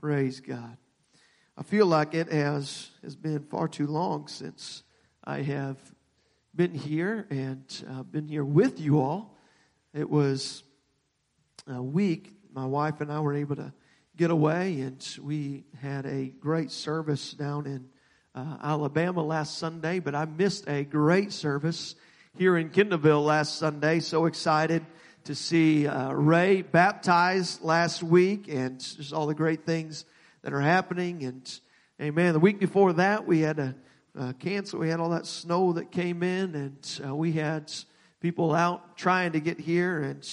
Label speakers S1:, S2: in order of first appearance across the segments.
S1: Praise God. I feel like it has has been far too long since I have been here and uh, been here with you all. It was a week. My wife and I were able to get away, and we had a great service down in uh, Alabama last Sunday. But I missed a great service here in Kendallville last Sunday. So excited to see uh, Ray baptized last week and just all the great things that are happening. And amen. The week before that, we had to uh, cancel. We had all that snow that came in, and uh, we had people out trying to get here and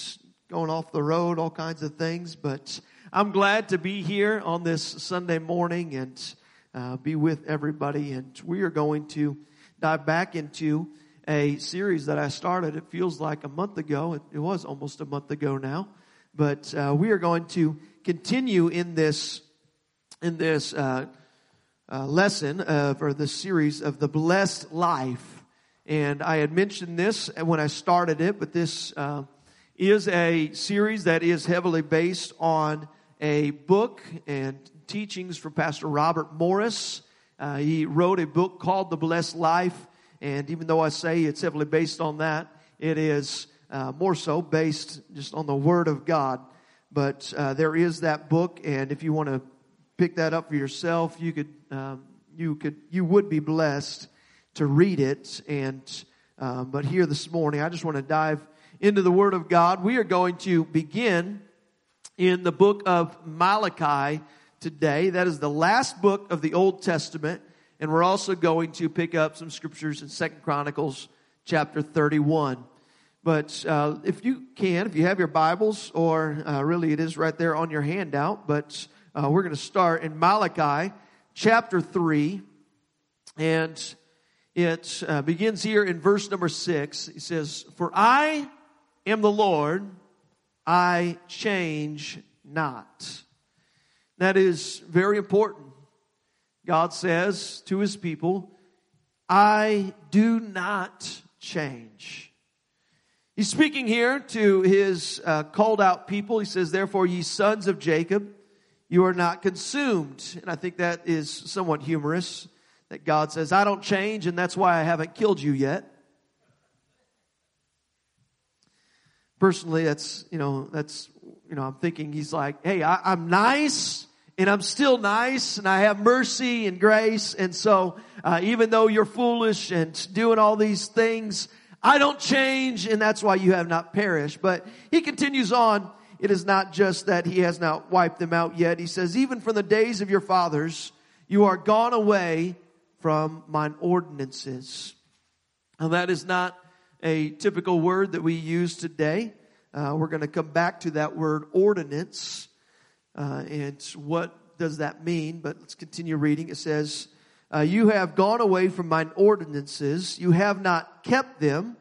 S1: going off the road, all kinds of things. But I'm glad to be here on this Sunday morning and uh, be with everybody. And we are going to dive back into a series that I started. It feels like a month ago. It, it was almost a month ago now. But uh, we are going to continue in this in this uh, uh, lesson of, or this series of the blessed life. And I had mentioned this when I started it, but this uh, is a series that is heavily based on a book and teachings from Pastor Robert Morris. Uh, he wrote a book called The Blessed Life. And even though I say it's heavily based on that, it is uh, more so based just on the Word of God. But uh, there is that book, and if you want to pick that up for yourself, you could, um, you could, you would be blessed to read it. And, um, but here this morning, I just want to dive into the Word of God. We are going to begin in the book of Malachi today. That is the last book of the Old Testament. And we're also going to pick up some scriptures in Second Chronicles chapter 31. But uh, if you can, if you have your Bibles, or uh, really it is right there on your handout, but uh, we're going to start in Malachi chapter 3, and it uh, begins here in verse number 6. He says, For I am the Lord, I change not. That is very important. God says to his people, I do not change. He's speaking here to his uh, called out people. He says, Therefore, ye sons of Jacob, you are not consumed. And I think that is somewhat humorous that God says, I don't change, and that's why I haven't killed you yet. Personally, that's, you know, that's, you know, I'm thinking he's like, hey, I, I'm nice, and I'm still nice, and I have mercy and grace, and so, uh, even though you're foolish and doing all these things, I don't change, and that's why you have not perished. But he continues on, it is not just that he has not wiped them out yet. He says, even from the days of your fathers, you are gone away from mine ordinances. Now that is not a typical word that we use today. Uh, we're going to come back to that word ordinance. Uh, and what does that mean? But let's continue reading. It says, uh, You have gone away from mine ordinances. You have not kept them.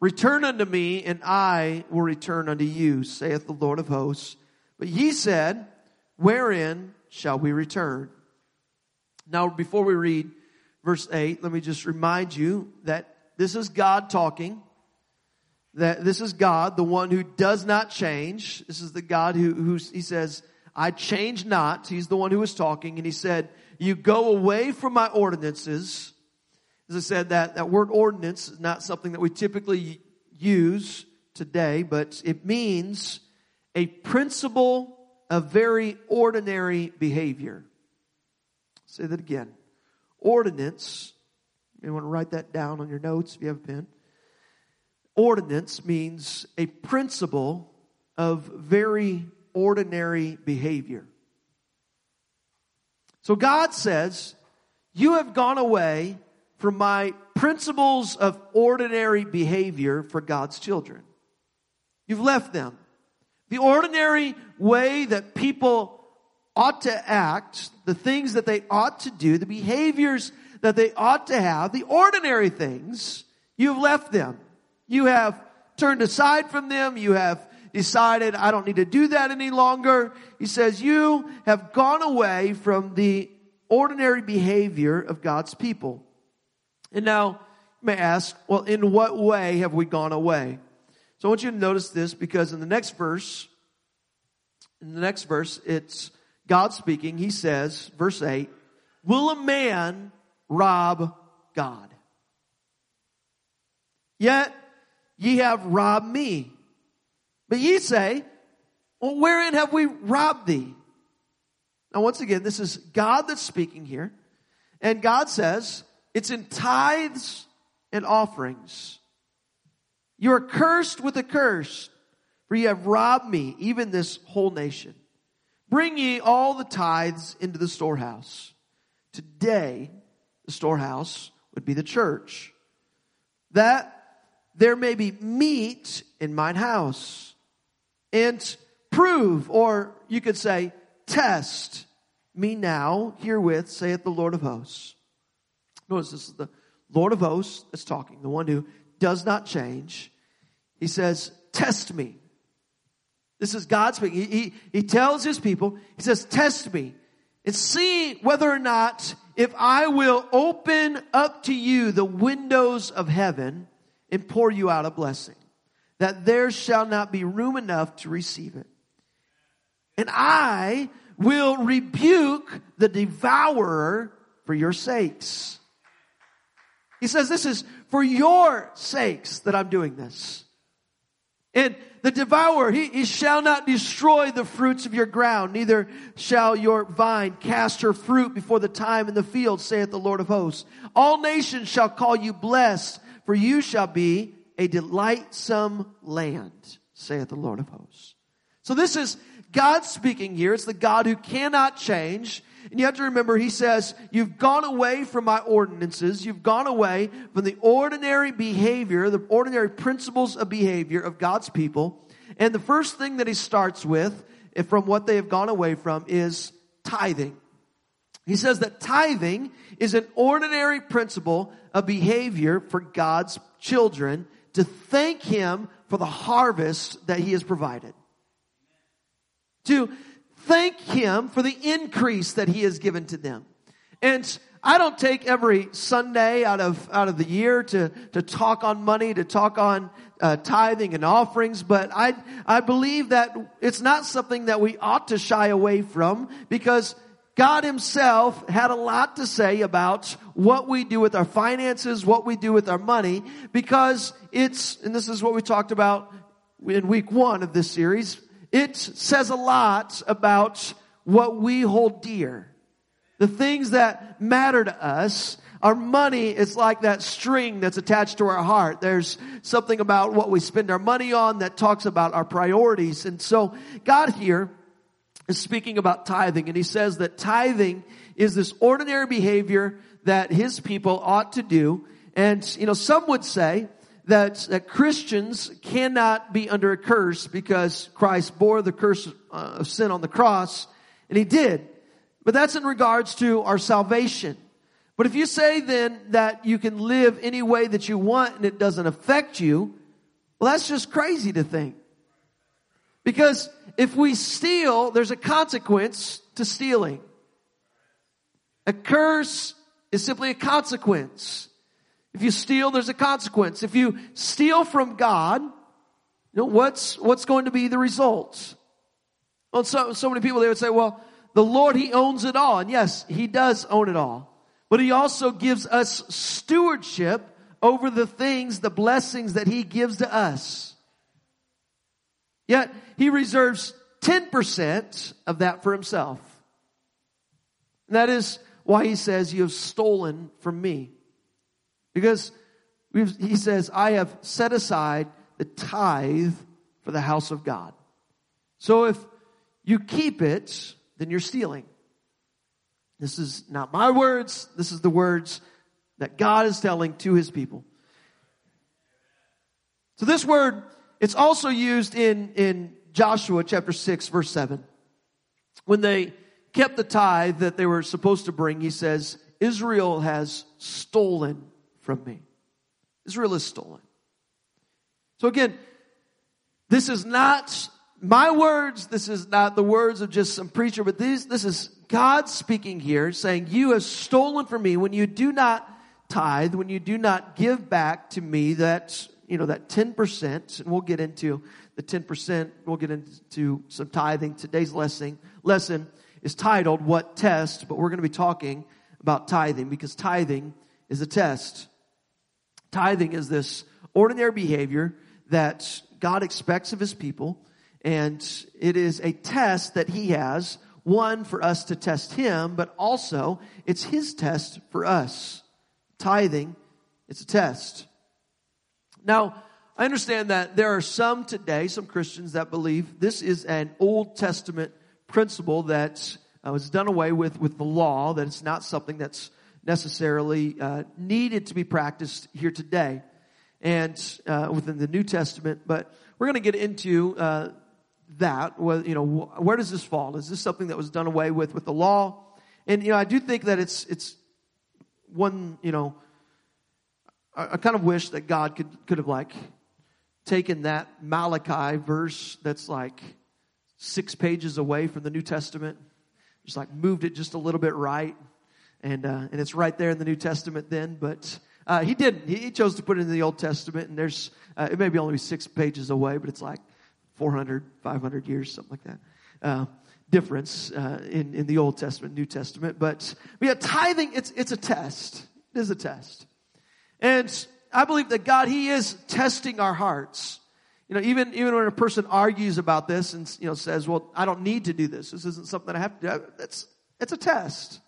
S1: Return unto me, and I will return unto you, saith the Lord of hosts. But ye said, Wherein shall we return? Now, before we read verse 8, let me just remind you that this is God talking. That this is God, the one who does not change. This is the God who, who he says, I change not. He's the one who is talking. And he said, You go away from my ordinances as I said, that, that word ordinance is not something that we typically use today, but it means a principle of very ordinary behavior. Say that again. Ordinance, you want to write that down on your notes if you have a pen. Ordinance means a principle of very ordinary behavior. So God says, You have gone away from my principles of ordinary behavior for God's children. You've left them. The ordinary way that people ought to act, the things that they ought to do, the behaviors that they ought to have, the ordinary things, you've left them. You have turned aside from them. You have decided, I don't need to do that any longer. He says, you have gone away from the ordinary behavior of God's people. And now, you may ask, well, in what way have we gone away? So I want you to notice this because in the next verse, in the next verse, it's God speaking, he says, verse 8, Will a man rob God? Yet ye have robbed me. But ye say, Well, wherein have we robbed thee? Now, once again, this is God that's speaking here. And God says, It's in tithes and offerings. You are cursed with a curse, for ye have robbed me, even this whole nation. Bring ye all the tithes into the storehouse. Today, the storehouse would be the church. That there may be meat in mine house. And prove, or you could say, test me now herewith, saith the Lord of hosts. Notice this is the Lord of hosts that's talking, the one who does not change. He says, test me. This is God speaking. He, he, he tells his people, he says, test me and see whether or not if I will open up to you the windows of heaven and pour you out a blessing, that there shall not be room enough to receive it. And I will rebuke the devourer for your sakes. He says, this is for your sakes that I'm doing this. And the devourer, he, he shall not destroy the fruits of your ground, neither shall your vine cast her fruit before the time in the field, saith the Lord of hosts. All nations shall call you blessed, for you shall be a delightsome land, saith the Lord of hosts. So this is God speaking here. It's the God who cannot change. And you have to remember, he says, you've gone away from my ordinances. You've gone away from the ordinary behavior, the ordinary principles of behavior of God's people. And the first thing that he starts with, from what they have gone away from, is tithing. He says that tithing is an ordinary principle of behavior for God's children to thank Him for the harvest that He has provided. To thank Him for the increase that He has given to them. And I don't take every Sunday out of, out of the year to, to talk on money, to talk on uh, tithing and offerings, but I, I believe that it's not something that we ought to shy away from because God himself had a lot to say about what we do with our finances, what we do with our money, because it's, and this is what we talked about in week one of this series, it says a lot about what we hold dear. The things that matter to us. Our money is like that string that's attached to our heart. There's something about what we spend our money on that talks about our priorities. And so God here is speaking about tithing and he says that tithing is this ordinary behavior that his people ought to do. And, you know, some would say that, that Christians cannot be under a curse because Christ bore the curse uh, of sin on the cross, and he did. But that's in regards to our salvation. But if you say then that you can live any way that you want and it doesn't affect you, well, that's just crazy to think. Because if we steal, there's a consequence to stealing. A curse is simply a consequence. If you steal, there's a consequence. If you steal from God, you know, what's, what's going to be the results? Well, so, so many people, they would say, well, the Lord, He owns it all. And yes, He does own it all. But He also gives us stewardship over the things, the blessings that He gives to us. Yet, He reserves 10% of that for Himself. And that is why He says, you have stolen from me. Because he says, I have set aside the tithe for the house of God. So if you keep it, then you're stealing. This is not my words. This is the words that God is telling to his people. So this word, it's also used in, in Joshua chapter 6 verse 7. When they kept the tithe that they were supposed to bring, he says, Israel has stolen from me. Israel is stolen. So again, this is not my words. This is not the words of just some preacher, but this, this is God speaking here saying, you have stolen from me when you do not tithe, when you do not give back to me that, you know, that 10%, and we'll get into the 10%, we'll get into some tithing, today's lesson, lesson. is titled What Test, but we're going to be talking about tithing because tithing is a test. Tithing is this ordinary behavior that God expects of his people, and it is a test that he has, one for us to test him, but also it's his test for us. Tithing, it's a test. Now, I understand that there are some today, some Christians that believe this is an Old Testament principle that uh, was done away with with the law, that it's not something that's necessarily uh, needed to be practiced here today and uh, within the New Testament. But we're going to get into uh, that. Well, you know, where does this fall? Is this something that was done away with with the law? And you know, I do think that it's it's one. You know, I, I kind of wish that God could could have like taken that Malachi verse that's like six pages away from the New Testament, just like moved it just a little bit right, and uh, and it's right there in the New Testament then. But uh, he didn't. He, chose to put it in the Old Testament, and there's uh, it may be only six pages away, but it's like 400, 500 years, something like that. Uh, difference uh, in in the Old Testament, New Testament, but but yeah, tithing it's it's a test. It is a test, and I believe that God, He is testing our hearts. You know, even, even when a person argues about this and, you know, says, well, I don't need to do this. This isn't something I have to do. That's, it's a test.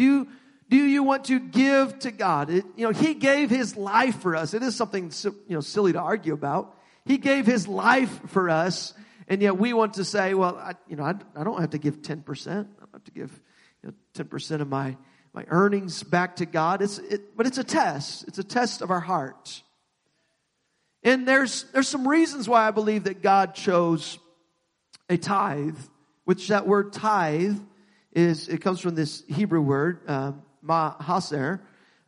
S1: Do you, do you want to give to God? It, you know, He gave His life for us. It is something, you know, silly to argue about. He gave His life for us. And yet we want to say, well, I, you know, I, I don't have to give 10%. I don't have to give, you know, 10% of my, my earnings back to God. It's, it, but it's a test. It's a test of our heart. And there's, there's some reasons why I believe that God chose a tithe, which that word tithe is, it comes from this Hebrew word, uh, mahaser,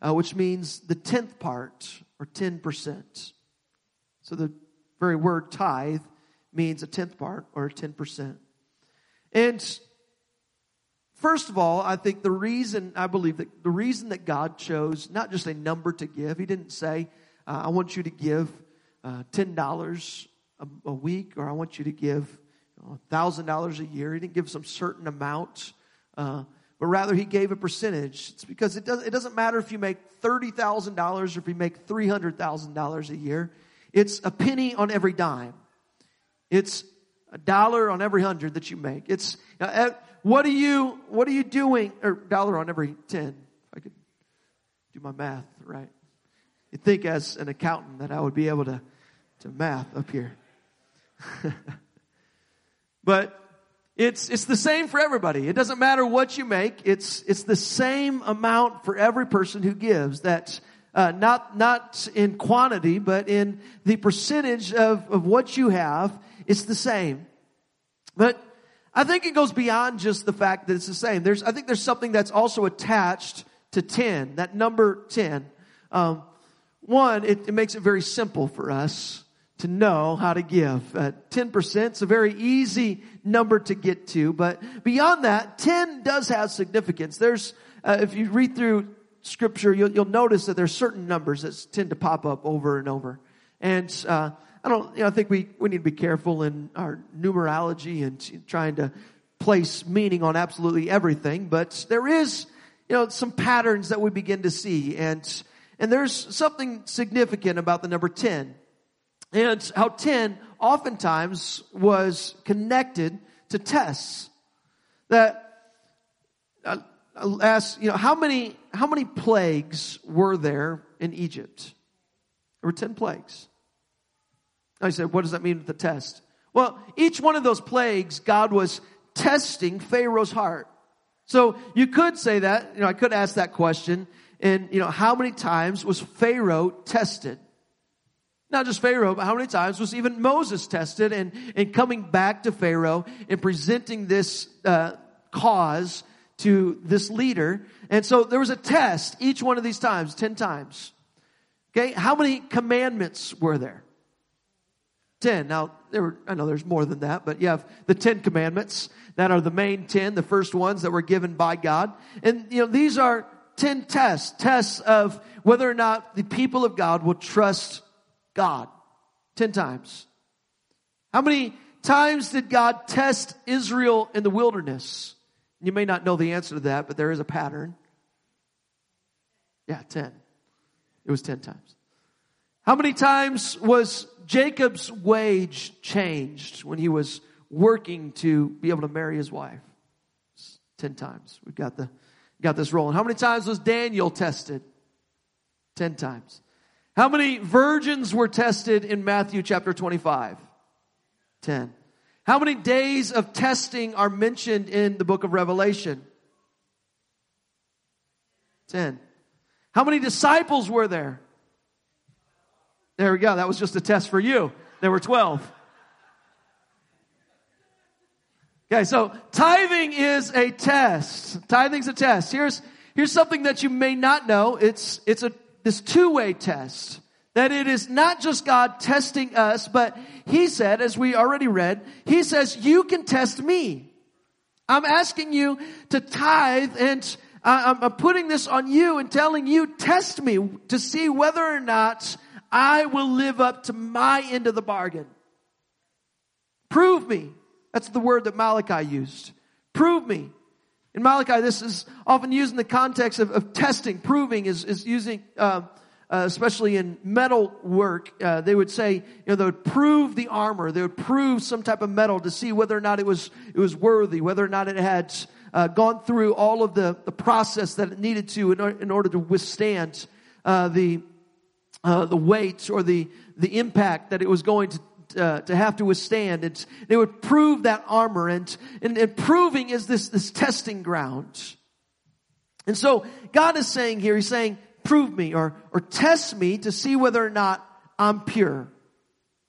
S1: uh, which means the tenth part or 10%. So the very word tithe means a tenth part or 10%. And First of all, I think the reason, I believe that the reason that God chose not just a number to give, He didn't say, uh, I want you to give uh, $10 a, a, week or I want you to give $1,000 a year. He didn't give some certain amount, uh, but rather He gave a percentage. It's because it, does, it doesn't matter if you make $30,000 or if you make $300,000 a year. It's a penny on every dime. It's a dollar on every hundred that you make. It's, uh, what are you, what are you doing? Or dollar on every 10. If I could do my math right. you think as an accountant that I would be able to, to math up here. but it's, it's the same for everybody. It doesn't matter what you make. It's, it's the same amount for every person who gives. That, uh, not, not in quantity, but in the percentage of, of what you have, it's the same. But I think it goes beyond just the fact that it's the same. There's, I think there's something that's also attached to 10, that number 10. Um, one, it, it, makes it very simple for us to know how to give. Uh, 10% is a very easy number to get to, but beyond that, 10 does have significance. There's, uh, if you read through scripture, you'll, you'll notice that there's certain numbers that tend to pop up over and over. And, uh, I don't, you know, I think we, we need to be careful in our numerology and trying to place meaning on absolutely everything, but there is, you know, some patterns that we begin to see and, and there's something significant about the number 10 and how 10 oftentimes was connected to tests that uh, I'll ask, you know, how many, how many plagues were there in Egypt? There were 10 plagues. I said, what does that mean with the test? Well, each one of those plagues, God was testing Pharaoh's heart. So you could say that, you know, I could ask that question. And, you know, how many times was Pharaoh tested? Not just Pharaoh, but how many times was even Moses tested and, and coming back to Pharaoh and presenting this, uh, cause to this leader. And so there was a test each one of these times, 10 times. Okay. How many commandments were there? 10. Now, there were, I know there's more than that, but you have the 10 commandments that are the main 10, the first ones that were given by God. And, you know, these are 10 tests, tests of whether or not the people of God will trust God. 10 times. How many times did God test Israel in the wilderness? You may not know the answer to that, but there is a pattern. Yeah, 10. It was 10 times. How many times was Jacob's wage changed when he was working to be able to marry his wife? 10 times. We've got the got this rolling. How many times was Daniel tested? 10 times. How many virgins were tested in Matthew chapter 25? 10. How many days of testing are mentioned in the book of Revelation? 10. How many disciples were there? There we go. That was just a test for you. There were 12. Okay, so tithing is a test. Tithing's a test. Here's, here's something that you may not know. It's, it's a, this two-way test. That it is not just God testing us, but He said, as we already read, He says, you can test me. I'm asking you to tithe and uh, I'm putting this on you and telling you, test me to see whether or not I will live up to my end of the bargain. Prove me. That's the word that Malachi used. Prove me. In Malachi, this is often used in the context of, of testing. Proving is, is using, uh, uh, especially in metal work, uh, they would say, you know, they would prove the armor. They would prove some type of metal to see whether or not it was, it was worthy, whether or not it had uh, gone through all of the, the process that it needed to in, in order to withstand uh, the, uh, the weight or the, the impact that it was going to uh, to have to withstand. And they would prove that armor, and, and, and proving is this this testing ground. And so God is saying here, He's saying, "Prove me, or or test me to see whether or not I'm pure.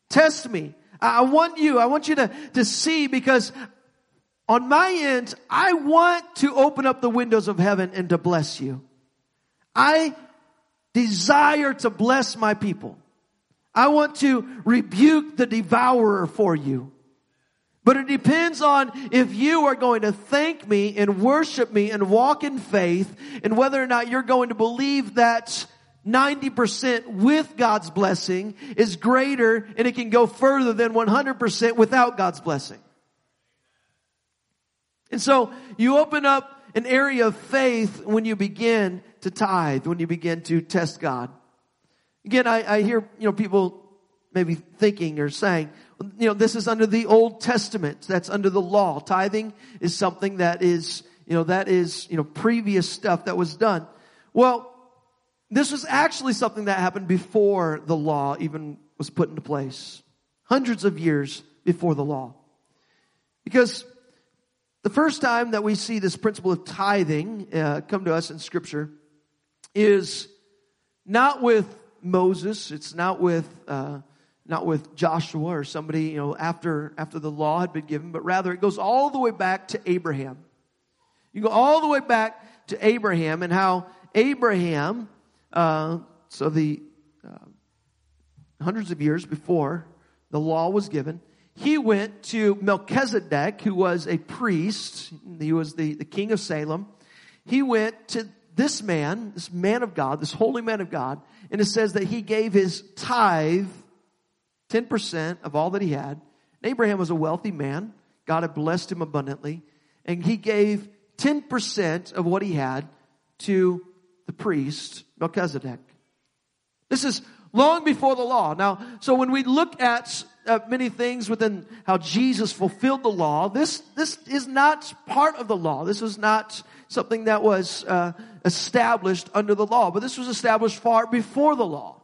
S1: Test me. I, I want you. I want you to to see because." On my end, I want to open up the windows of heaven and to bless you. I desire to bless my people. I want to rebuke the devourer for you. But it depends on if you are going to thank me and worship me and walk in faith and whether or not you're going to believe that 90% with God's blessing is greater and it can go further than 100% without God's blessing. And so you open up an area of faith when you begin to tithe, when you begin to test God. Again, I, I hear, you know, people maybe thinking or saying, you know, this is under the Old Testament. That's under the law. Tithing is something that is, you know, that is, you know, previous stuff that was done. Well, this was actually something that happened before the law even was put into place. Hundreds of years before the law. Because the first time that we see this principle of tithing uh, come to us in scripture is not with Moses. It's not with uh, not with Joshua or somebody you know after after the law had been given, but rather it goes all the way back to Abraham. You go all the way back to Abraham and how Abraham, uh, so the uh, hundreds of years before the law was given, he went to Melchizedek, who was a priest. He was the, the king of Salem. He went to this man, this man of God, this holy man of God, and it says that he gave his tithe, 10% of all that he had. Abraham was a wealthy man. God had blessed him abundantly. And he gave 10% of what he had to the priest, Melchizedek. This is long before the law. Now, so when we look at uh, many things within how Jesus fulfilled the law, this, this is not part of the law. This is not something that was uh, established under the law, but this was established far before the law.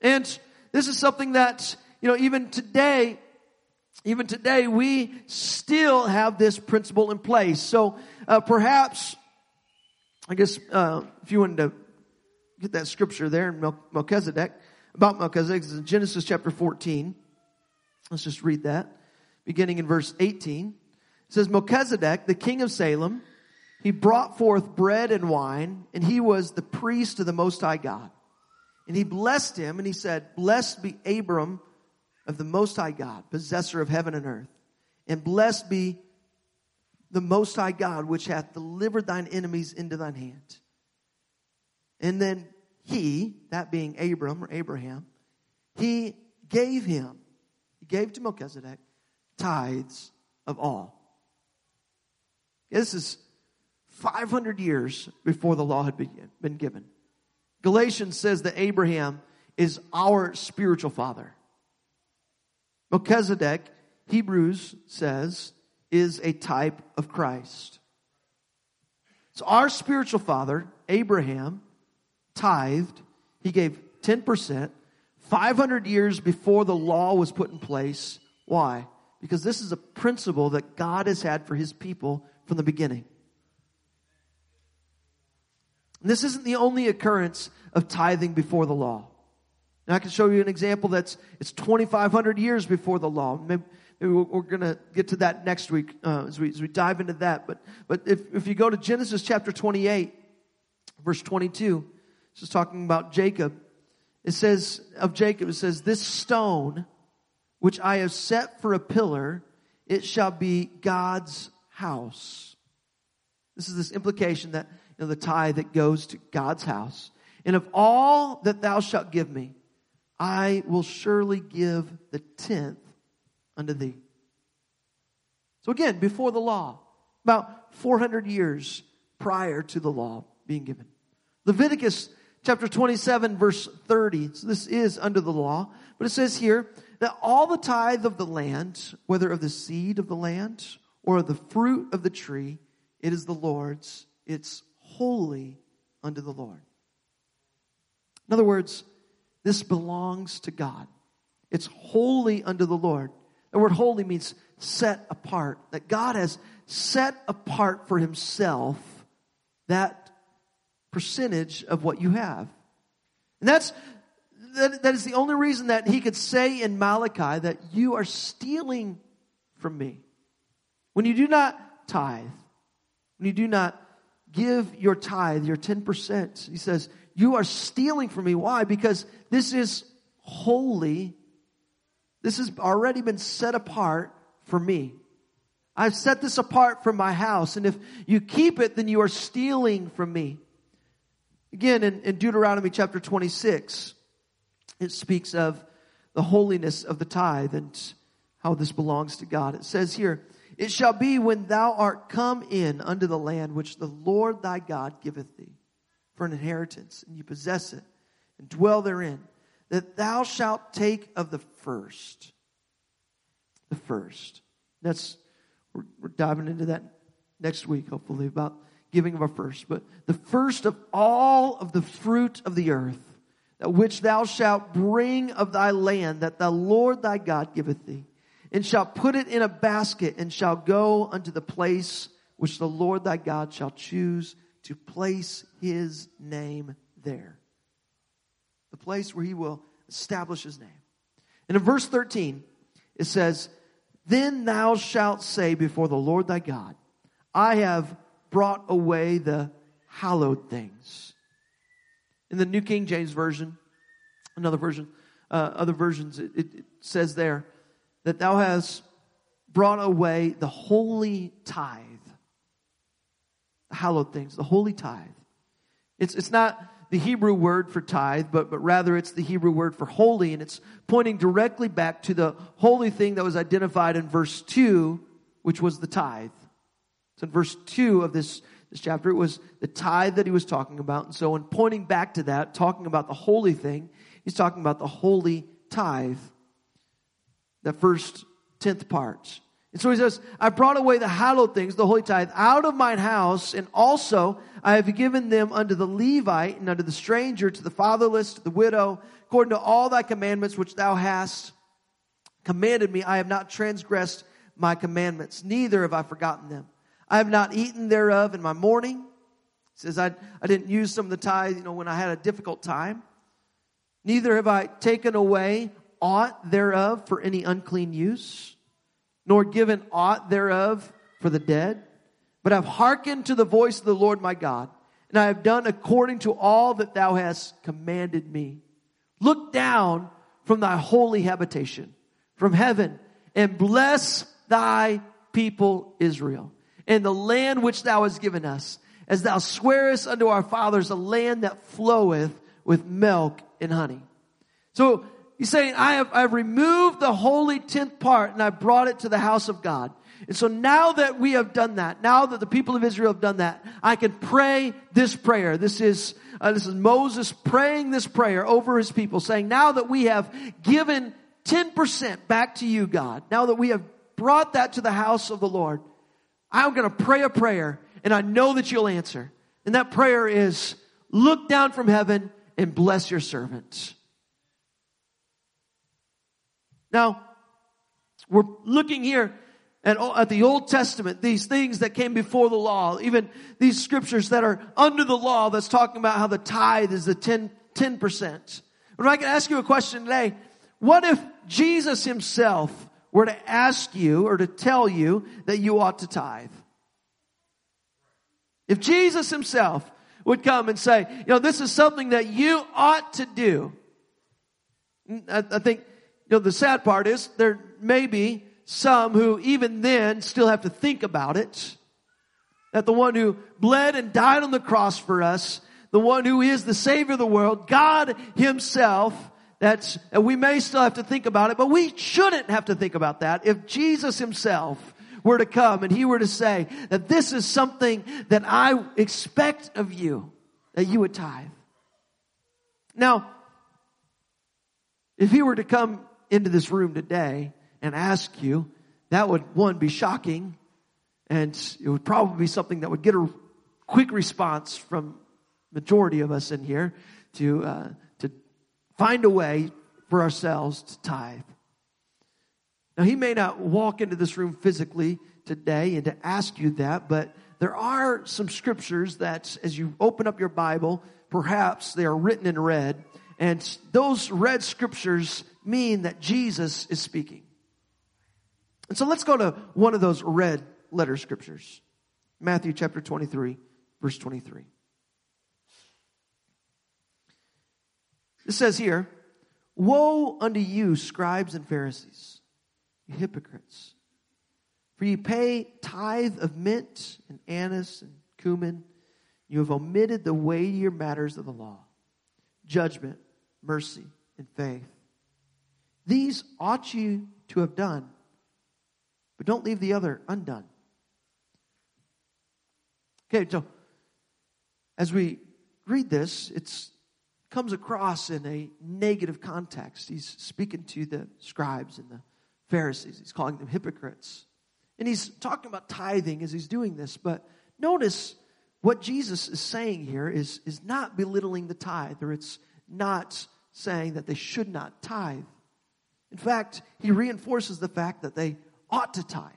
S1: And this is something that, you know, even today, even today, we still have this principle in place. So uh, perhaps, I guess, uh, if you wanted to get that scripture there in Melchizedek, about Melchizedek, is in Genesis chapter 14. Let's just read that, beginning in verse 18. It says, Melchizedek, the king of Salem, he brought forth bread and wine, and he was the priest of the Most High God. And he blessed him, and he said, Blessed be Abram of the Most High God, possessor of heaven and earth. And blessed be the Most High God, which hath delivered thine enemies into thine hand. And then he, that being Abram or Abraham, he gave him, he gave to Melchizedek tithes of all. This is 500 years before the law had been given. Galatians says that Abraham is our spiritual father. Melchizedek, Hebrews says, is a type of Christ. So our spiritual father, Abraham, tithed. He gave 10%, 500 years before the law was put in place. Why? Because this is a principle that God has had for his people from the beginning. And this isn't the only occurrence of tithing before the law. I can show you an example that's it's 2,500 years before the law. Maybe, maybe we're going to get to that next week uh, as, we, as we dive into that. But, but if, if you go to Genesis chapter 28, verse 22, this is talking about Jacob. It says of Jacob, it says, This stone which I have set for a pillar, it shall be God's house. This is this implication that you know, the tithe that goes to God's house. And of all that thou shalt give me, I will surely give the tenth unto thee. So again, before the law, about 400 years prior to the law being given. Leviticus chapter 27 verse 30. So this is under the law, but it says here that all the tithe of the land, whether of the seed of the land or of the fruit of the tree, it is the Lord's. It's holy unto the Lord. In other words, this belongs to God. It's holy unto the Lord. The word holy means set apart. That God has set apart for himself that percentage of what you have. And that's, that, that is the only reason that he could say in Malachi that you are stealing from me. When you do not tithe, when you do not give your tithe, your 10%, he says, you are stealing from me. Why? Because this is holy. This has already been set apart for me. I've set this apart from my house. And if you keep it, then you are stealing from me. Again, in, in Deuteronomy chapter 26, it speaks of the holiness of the tithe and how this belongs to God. It says here, It shall be when thou art come in unto the land which the Lord thy God giveth thee for an inheritance, and you possess it and dwell therein, that thou shalt take of the first. The first. That's, we're, we're diving into that next week, hopefully, about giving of a first. But the first of all of the fruit of the earth, that which thou shalt bring of thy land, that the Lord thy God giveth thee, and shalt put it in a basket, and shall go unto the place which the Lord thy God shall choose to place his name there. The place where he will establish his name. And in verse 13, it says, Then thou shalt say before the Lord thy God, I have brought away the hallowed things. In the New King James Version, another version, uh, other versions, it, it, says there that thou hast brought away the holy tithe hallowed things, the holy tithe. It's, it's not the Hebrew word for tithe, but, but rather it's the Hebrew word for holy, and it's pointing directly back to the holy thing that was identified in verse 2, which was the tithe. So in verse 2 of this, this chapter, it was the tithe that he was talking about. And so in pointing back to that, talking about the holy thing, he's talking about the holy tithe. That first tenth part. And so he says, I brought away the hallowed things, the holy tithe, out of mine house, and also I have given them unto the Levite and unto the stranger, to the fatherless, to the widow, according to all thy commandments which thou hast commanded me. I have not transgressed my commandments, neither have I forgotten them. I have not eaten thereof in my mourning. He says, I, I didn't use some of the tithe, you know, when I had a difficult time. Neither have I taken away aught thereof for any unclean use nor given aught thereof for the dead, but I have hearkened to the voice of the Lord my God, and I have done according to all that thou hast commanded me. Look down from thy holy habitation, from heaven, and bless thy people Israel, and the land which thou hast given us, as thou swearest unto our fathers, a land that floweth with milk and honey. So he's saying, I have, I have removed the holy tenth part and I brought it to the house of God. And so now that we have done that, now that the people of Israel have done that, I can pray this prayer. This is, uh, this is Moses praying this prayer over his people saying, now that we have given 10% back to you, God, now that we have brought that to the house of the Lord, I'm going to pray a prayer and I know that you'll answer. And that prayer is, look down from heaven and bless your servant. Now, we're looking here at, at the Old Testament, these things that came before the law, even these scriptures that are under the law that's talking about how the tithe is the 10, 10%. But I can ask you a question today, what if Jesus himself were to ask you or to tell you that you ought to tithe? If Jesus himself would come and say, you know, this is something that you ought to do. I, I think, you know, the sad part is there may be some who even then still have to think about it. That the one who bled and died on the cross for us, the one who is the Savior of the world, God Himself, that's, and we may still have to think about it, but we shouldn't have to think about that. If Jesus Himself were to come and He were to say that this is something that I expect of you, that you would tithe. Now, if He were to come into this room today and ask you, that would one be shocking and it would probably be something that would get a quick response from majority of us in here to uh, find a way for ourselves to tithe. Now he may not walk into this room physically today and to ask you that, but there are some scriptures that as you open up your Bible, perhaps they are written in red, and those red scriptures mean that Jesus is speaking. And so let's go to one of those red letter scriptures. Matthew chapter 23, verse 23. It says here, Woe unto you, scribes and Pharisees, you hypocrites! For you pay tithe of mint and anise and cumin. You have omitted the weightier matters of the law judgment, mercy, and faith. These ought you to have done but don't leave the other undone. Okay, so as we read this, it comes across in a negative context. He's speaking to the scribes and the Pharisees. He's calling them hypocrites. And he's talking about tithing as he's doing this, but notice what Jesus is saying here is, is not belittling the tithe, or it's not saying that they should not tithe. In fact, he reinforces the fact that they ought to tithe.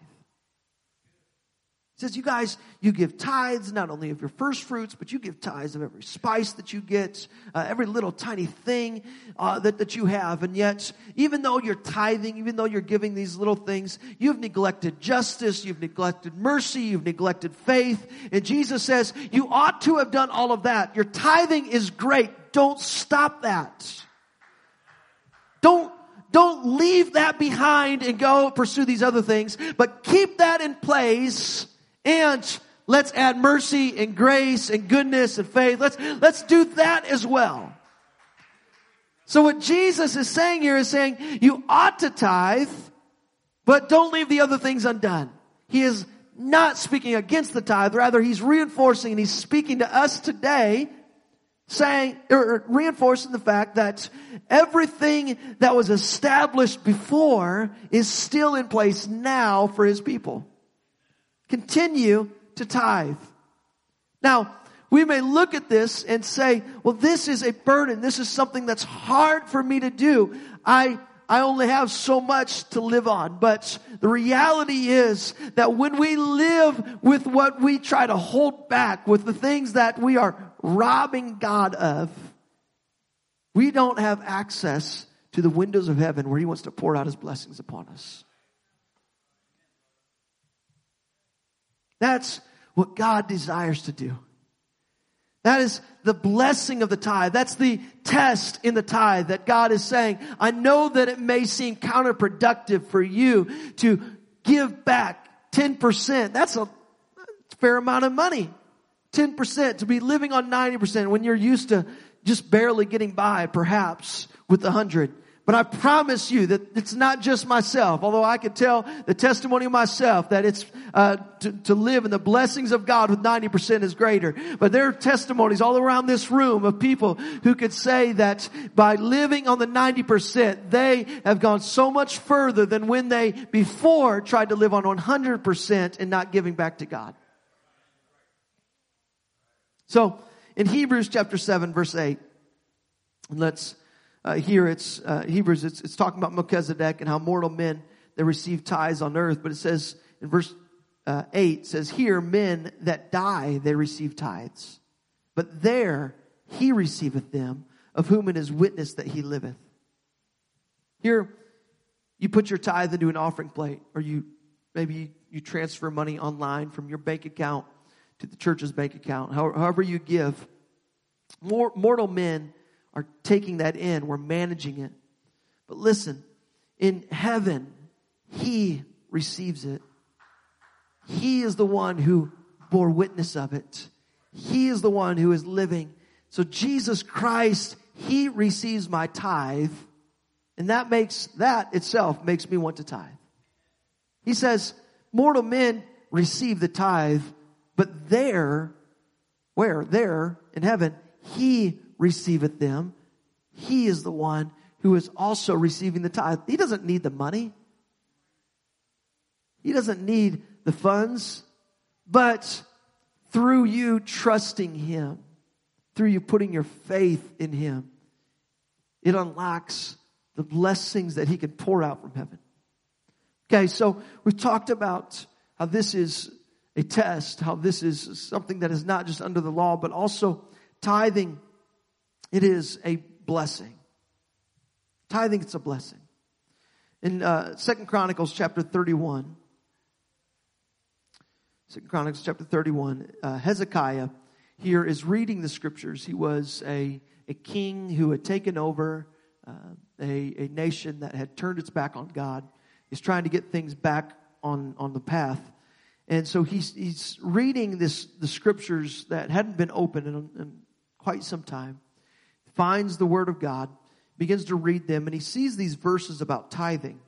S1: Says, You guys, you give tithes not only of your first fruits, but you give tithes of every spice that you get, uh, every little tiny thing uh, that, that you have. And yet, even though you're tithing, even though you're giving these little things, you've neglected justice, you've neglected mercy, you've neglected faith. And Jesus says, You ought to have done all of that. Your tithing is great. Don't stop that. Don't don't leave that behind and go pursue these other things, but keep that in place and let's add mercy and grace and goodness and faith. Let's, let's do that as well. So what Jesus is saying here is saying you ought to tithe, but don't leave the other things undone. He is not speaking against the tithe, rather he's reinforcing and he's speaking to us today saying or reinforcing the fact that everything that was established before is still in place now for his people. Continue to tithe. Now, we may look at this and say, well, this is a burden. This is something that's hard for me to do. I, I only have so much to live on. But the reality is that when we live with what we try to hold back, with the things that we are robbing God of, we don't have access to the windows of heaven where He wants to pour out His blessings upon us. That's what God desires to do. That is the blessing of the tithe. That's the test in the tithe that God is saying, I know that it may seem counterproductive for you to give back 10%. That's a fair amount of money. 10% to be living on 90% when you're used to just barely getting by perhaps with the hundred. But I promise you that it's not just myself, although I could tell the testimony of myself that it's, uh, to, to live in the blessings of God with 90% is greater. But there are testimonies all around this room of people who could say that by living on the 90%, they have gone so much further than when they before tried to live on 100% and not giving back to God. So, in Hebrews chapter 7 verse 8, let's uh, here it's uh, Hebrews. It's, it's talking about Melchizedek and how mortal men they receive tithes on earth. But it says in verse uh, eight it says here men that die they receive tithes, but there he receiveth them of whom it is witness that he liveth. Here you put your tithe into an offering plate, or you maybe you transfer money online from your bank account to the church's bank account. However you give, mortal men are taking that in. We're managing it. But listen, in heaven, He receives it. He is the one who bore witness of it. He is the one who is living. So Jesus Christ, He receives my tithe. And that makes, that itself makes me want to tithe. He says, mortal men receive the tithe, but there, where? There in heaven, He receiveth them. He is the one who is also receiving the tithe. He doesn't need the money. He doesn't need the funds, but through you trusting Him, through you putting your faith in Him, it unlocks the blessings that He can pour out from heaven. Okay, so we've talked about how this is a test, how this is something that is not just under the law, but also tithing it is a blessing. Tithing, it's a blessing. In uh, Second Chronicles chapter 31, Second Chronicles chapter 31, uh, Hezekiah here is reading the scriptures. He was a, a king who had taken over uh, a, a nation that had turned its back on God. He's trying to get things back on, on the path. And so he's, he's reading this, the scriptures that hadn't been opened in, in quite some time finds the Word of God, begins to read them, and he sees these verses about tithing.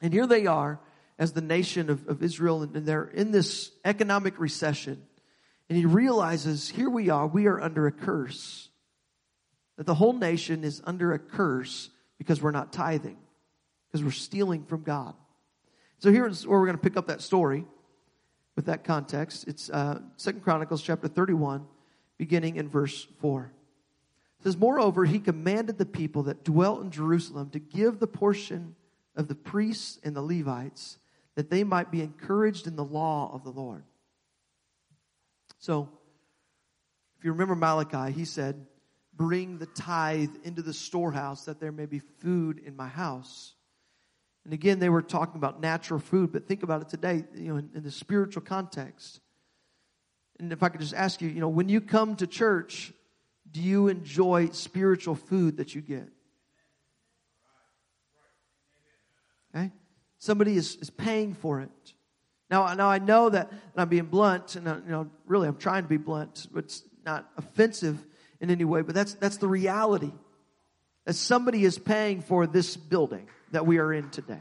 S1: And here they are as the nation of, of Israel, and they're in this economic recession. And he realizes, here we are, we are under a curse. That the whole nation is under a curse because we're not tithing, because we're stealing from God. So here's where we're going to pick up that story with that context. It's uh, Second Chronicles chapter 31, beginning in verse 4. It says, Moreover, he commanded the people that dwelt in Jerusalem to give the portion of the priests and the Levites that they might be encouraged in the law of the Lord. So, if you remember Malachi, he said, Bring the tithe into the storehouse that there may be food in my house. And again, they were talking about natural food, but think about it today, you know, in, in the spiritual context. And if I could just ask you, you know, when you come to church, do you enjoy spiritual food that you get? Okay? Somebody is, is paying for it. Now, now I know that, I'm being blunt, and I, uh, you know, really I'm trying to be blunt, but it's not offensive in any way, but that's, that's the reality. That somebody is paying for this building that we are in today.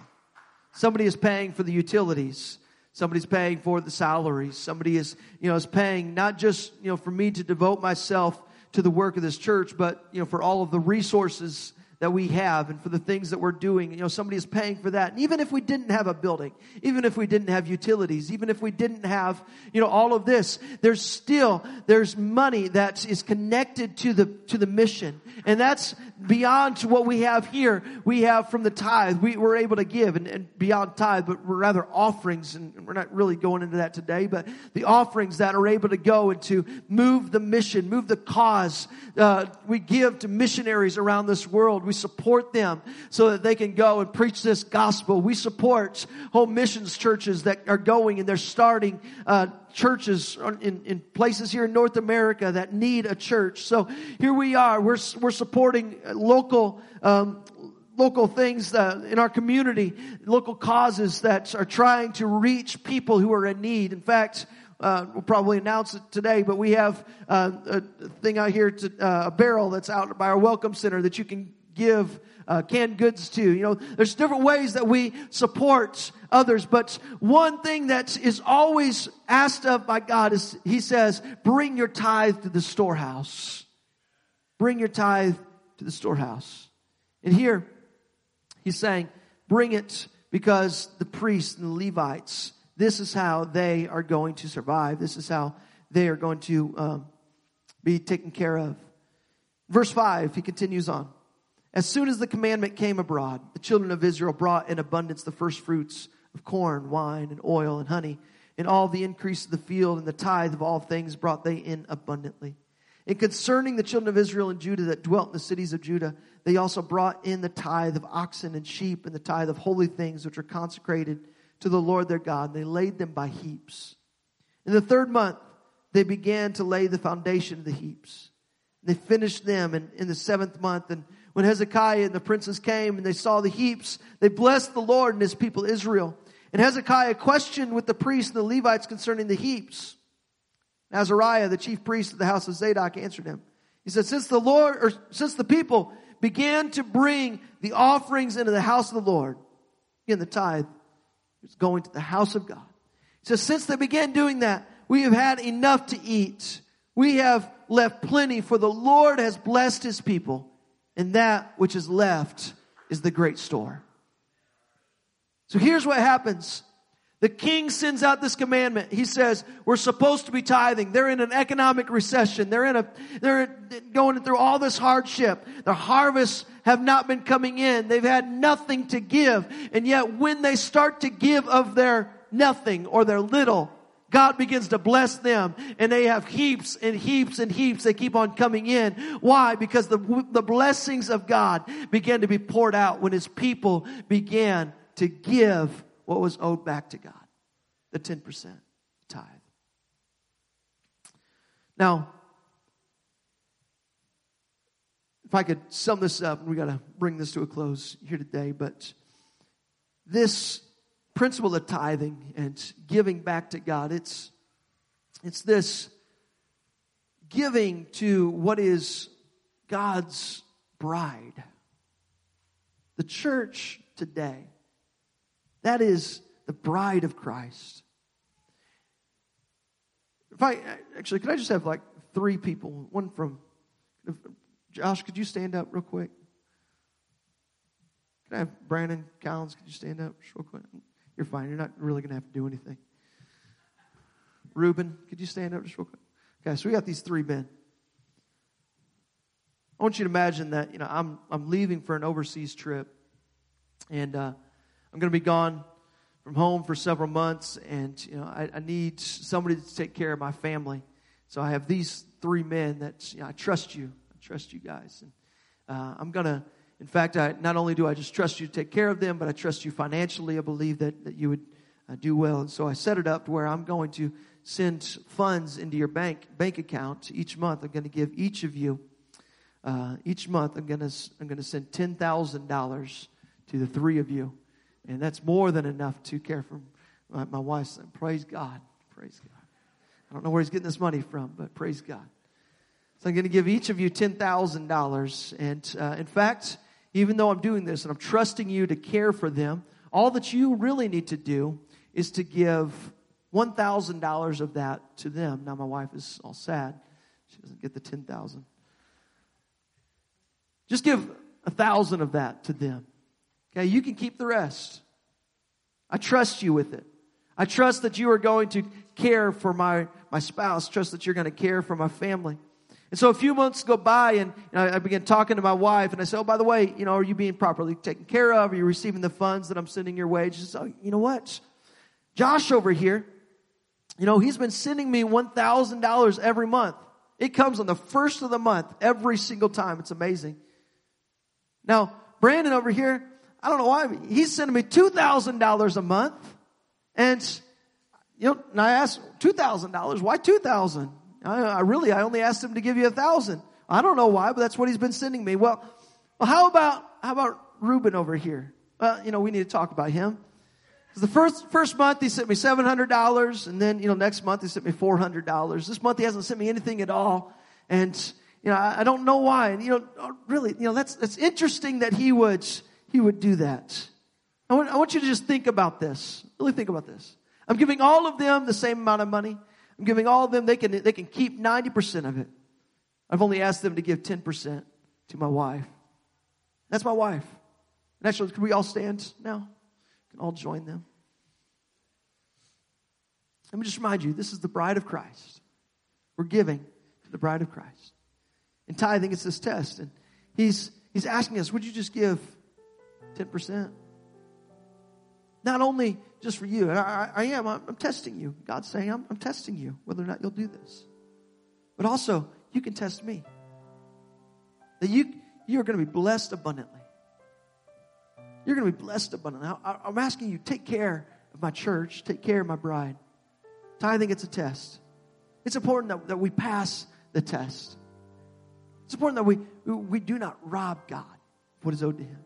S1: Somebody is paying for the utilities. Somebody's paying for the salaries. Somebody is, you know, is paying not just, you know, for me to devote myself to the work of this church, but you know, for all of the resources that we have and for the things that we're doing. You know, somebody is paying for that. And even if we didn't have a building, even if we didn't have utilities, even if we didn't have, you know, all of this, there's still, there's money that is connected to the, to the mission. And that's beyond what we have here. We have from the tithe, we were able to give and, and beyond tithe, but we're rather offerings. And we're not really going into that today, but the offerings that are able to go and to move the mission, move the cause. Uh, we give to missionaries around this world. We support them so that they can go and preach this gospel. We support home missions churches that are going and they're starting uh, churches in, in places here in North America that need a church. So here we are. We're we're supporting local. Um, local things uh, in our community, local causes that are trying to reach people who are in need. In fact, uh, we'll probably announce it today, but we have uh, a thing out here, to, uh, a barrel that's out by our welcome center that you can give uh, canned goods to. You know, there's different ways that we support others, but one thing that is always asked of by God is, He says, bring your tithe to the storehouse. Bring your tithe to the storehouse. And here, He's saying, bring it because the priests and the Levites, this is how they are going to survive. This is how they are going to um, be taken care of. Verse 5, he continues on. As soon as the commandment came abroad, the children of Israel brought in abundance the first fruits of corn, wine, and oil, and honey, and all the increase of the field, and the tithe of all things brought they in abundantly. And concerning the children of Israel and Judah that dwelt in the cities of Judah, they also brought in the tithe of oxen and sheep, and the tithe of holy things which are consecrated to the Lord their God. And they laid them by heaps. In the third month, they began to lay the foundation of the heaps. They finished them in, in the seventh month, and when Hezekiah and the princes came and they saw the heaps, they blessed the Lord and his people Israel. And Hezekiah questioned with the priests and the Levites concerning the heaps. Azariah, the chief priest of the house of Zadok, answered him. He said, since the Lord, or since the people began to bring the offerings into the house of the Lord, again, the tithe is going to the house of God. He says, since they began doing that, we have had enough to eat. We have left plenty for the Lord has blessed his people and that which is left is the great store. So here's what happens. The king sends out this commandment. He says, we're supposed to be tithing. They're in an economic recession. They're in a, they're going through all this hardship. The harvests have not been coming in. They've had nothing to give. And yet when they start to give of their nothing or their little, God begins to bless them and they have heaps and heaps and heaps. They keep on coming in. Why? Because the, the blessings of God began to be poured out when his people began to give what was owed back to God. The 10% tithe. Now, if I could sum this up, we got to bring this to a close here today, but this principle of tithing and giving back to God. It's, it's this giving to what is God's bride. The church today, that is the bride of Christ. If I actually, could I just have like three people? One from Josh, could you stand up real quick? Can I have Brandon Collins? Could you stand up real quick? You're fine. You're not really going to have to do anything. Reuben, could you stand up just real quick? Okay, so we got these three men. I want you to imagine that you know I'm I'm leaving for an overseas trip, and uh, I'm going to be gone from home for several months, and you know I, I, need somebody to take care of my family. So I have these three men that you know, I trust you. I trust you guys, and uh, I'm gonna in fact, I, not only do I just trust you to take care of them, but I trust you financially. I believe that, that you would uh, do well. And so I set it up to where I'm going to send funds into your bank, bank account each month. I'm going to give each of you, uh, each month, I'm going to, I'm going to send $10,000 to the three of you. And that's more than enough to care for my, my wife's son. Praise God. Praise God. I don't know where he's getting this money from, but praise God. So I'm going to give each of you $10,000. And uh, in fact, even though I'm doing this and I'm trusting you to care for them, all that you really need to do is to give $1,000 of that to them. Now, my wife is all sad. She doesn't get the 10000 Just give a thousand of that to them. Okay, you can keep the rest. I trust you with it. I trust that you are going to care for my, my spouse, trust that you're going to care for my family. And so a few months go by and I began talking to my wife and I said, Oh, by the way, you know, are you being properly taken care of? Are you receiving the funds that I'm sending your way? She says, Oh, you know what? Josh over here, you know, he's been sending me $1,000 every month. It comes on the first of the month every single time. It's amazing. Now, Brandon over here, I don't know why, he's sending me $2,000 a month. And, you know, and I asked, $2,000, why 2000 I, I really, I only asked him to give you a thousand. I don't know why, but that's what he's been sending me. Well, well, how about, how about Reuben over here? Well, you know, we need to talk about him. The first, first month he sent me $700 and then, you know, next month he sent me $400. This month he hasn't sent me anything at all. And, You know, I, I don't know why. And, you know, uh, really, you know, that's, that's interesting that he would, he would do that. I want, I want you to just think about this. Really think about this. I'm giving all of them the same amount of money. I'm giving all of them, they can, they can keep 90% of it. I've only asked them to give 10% to my wife. That's my wife. And actually, can we all stand now? Can all join them? Let me just remind you this is the bride of Christ. We're giving to the bride of Christ. And tithing, is this test. And he's, he's asking us, would you just give 10%? Not only just for you, I, I am, I'm, I'm, testing you. God's saying, I'm, I'm testing you, whether or not you'll do this. But also, you can test me. That you, you're going to be blessed abundantly. You're going to be blessed abundantly. I, I'm asking you, take care of my church, take care of my bride. Tithing, it's a test. It's important that, that we pass the test. It's important that we, we do not rob God of what is owed to Him.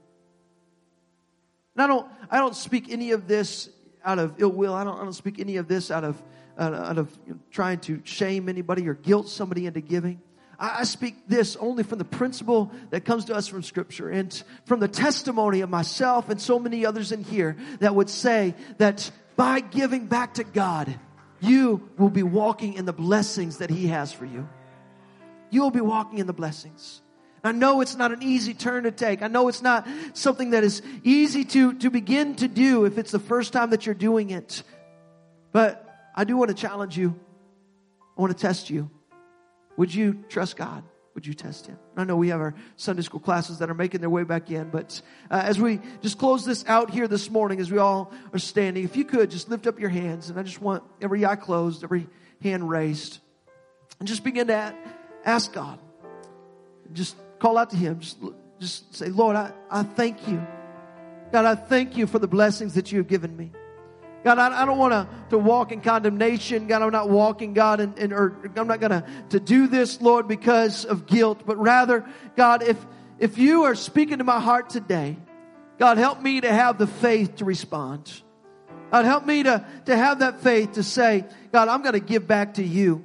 S1: And I don't, I don't speak any of this out of ill will. I don't, I don't speak any of this out of, out of you know, trying to shame anybody or guilt somebody into giving. I, I speak this only from the principle that comes to us from Scripture and from the testimony of myself and so many others in here that would say that by giving back to God, you will be walking in the blessings that He has for you. You will be walking in the blessings. I know it's not an easy turn to take. I know it's not something that is easy to, to begin to do if it's the first time that you're doing it. But I do want to challenge you. I want to test you. Would you trust God? Would you test Him? I know we have our Sunday school classes that are making their way back in, but uh, as we just close this out here this morning, as we all are standing, if you could just lift up your hands, and I just want every eye closed, every hand raised, and just begin to ask God. Just call out to Him. Just, just say, Lord, I, I thank you. God, I thank you for the blessings that you have given me. God, I, I don't want to, to walk in condemnation. God, I'm not walking, God, and, and or I'm not going to, to do this, Lord, because of guilt, but rather, God, if, if you are speaking to my heart today, God, help me to have the faith to respond. God, help me to, to have that faith to say, God, I'm going to give back to you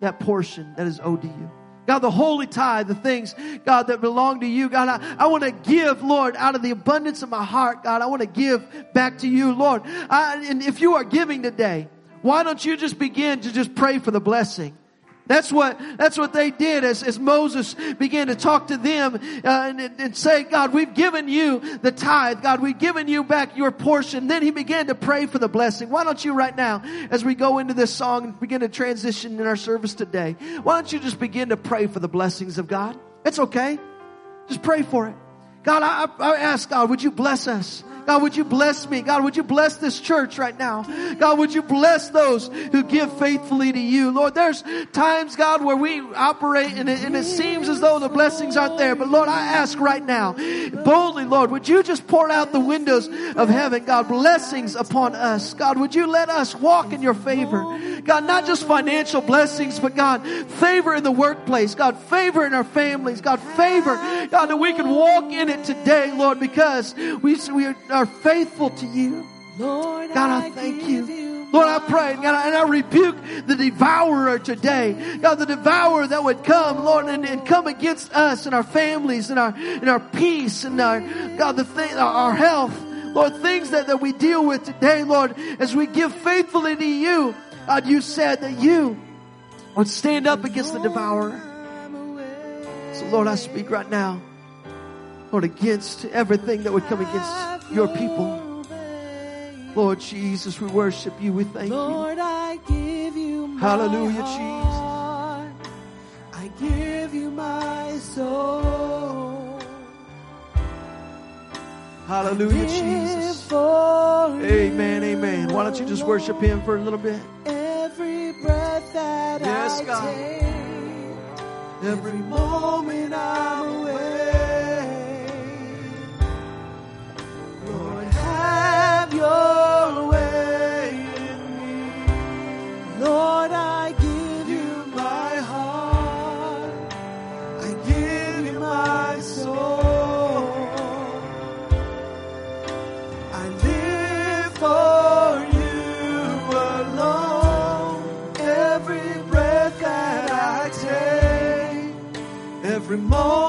S1: that portion that is owed to you. God, the holy tithe, the things, God, that belong to you. God, I, I want to give, Lord, out of the abundance of my heart, God, I want to give back to you, Lord. I, and if you are giving today, why don't you just begin to just pray for the blessing? That's what, that's what they did as, as Moses began to talk to them uh, and, and say, God, we've given you the tithe. God, we've given you back your portion. Then he began to pray for the blessing. Why don't you right now, as we go into this song and begin to transition in our service today, why don't you just begin to pray for the blessings of God? It's okay. Just pray for it. God, I, I ask God, would you bless us? God, would you bless me? God, would you bless this church right now? God, would you bless those who give faithfully to you? Lord, there's times, God, where we operate and it, and it seems as though the blessings aren't there. But Lord, I ask right now, boldly, Lord, would you just pour out the windows of heaven, God, blessings upon us. God, would you let us walk in your favor? God, not just financial blessings, but God, favor in the workplace. God, favor in our families. God, favor, God, that we can walk in it today, Lord, because we, we are are faithful to you. Lord, God, I thank you. Lord, I pray, God, and I rebuke the devourer today. God, the devourer that would come, Lord, and, and come against us and our families and our, and our peace and our, God, the thing, our health. Lord, things that, that we deal with today, Lord, as we give faithfully to you. God, you said that you would stand up against the devourer. So Lord, I speak right now, Lord, against everything that would come against your people. Lord Jesus, we worship you. We thank you.
S2: Lord,
S1: you.
S2: I give you
S1: Hallelujah,
S2: heart.
S1: Jesus.
S2: I give you my soul.
S1: Hallelujah,
S2: Jesus.
S1: Amen, amen. Why don't you just worship him for a little bit?
S2: Every breath that
S1: yes,
S2: I
S1: God.
S2: take, every moment I'm alone.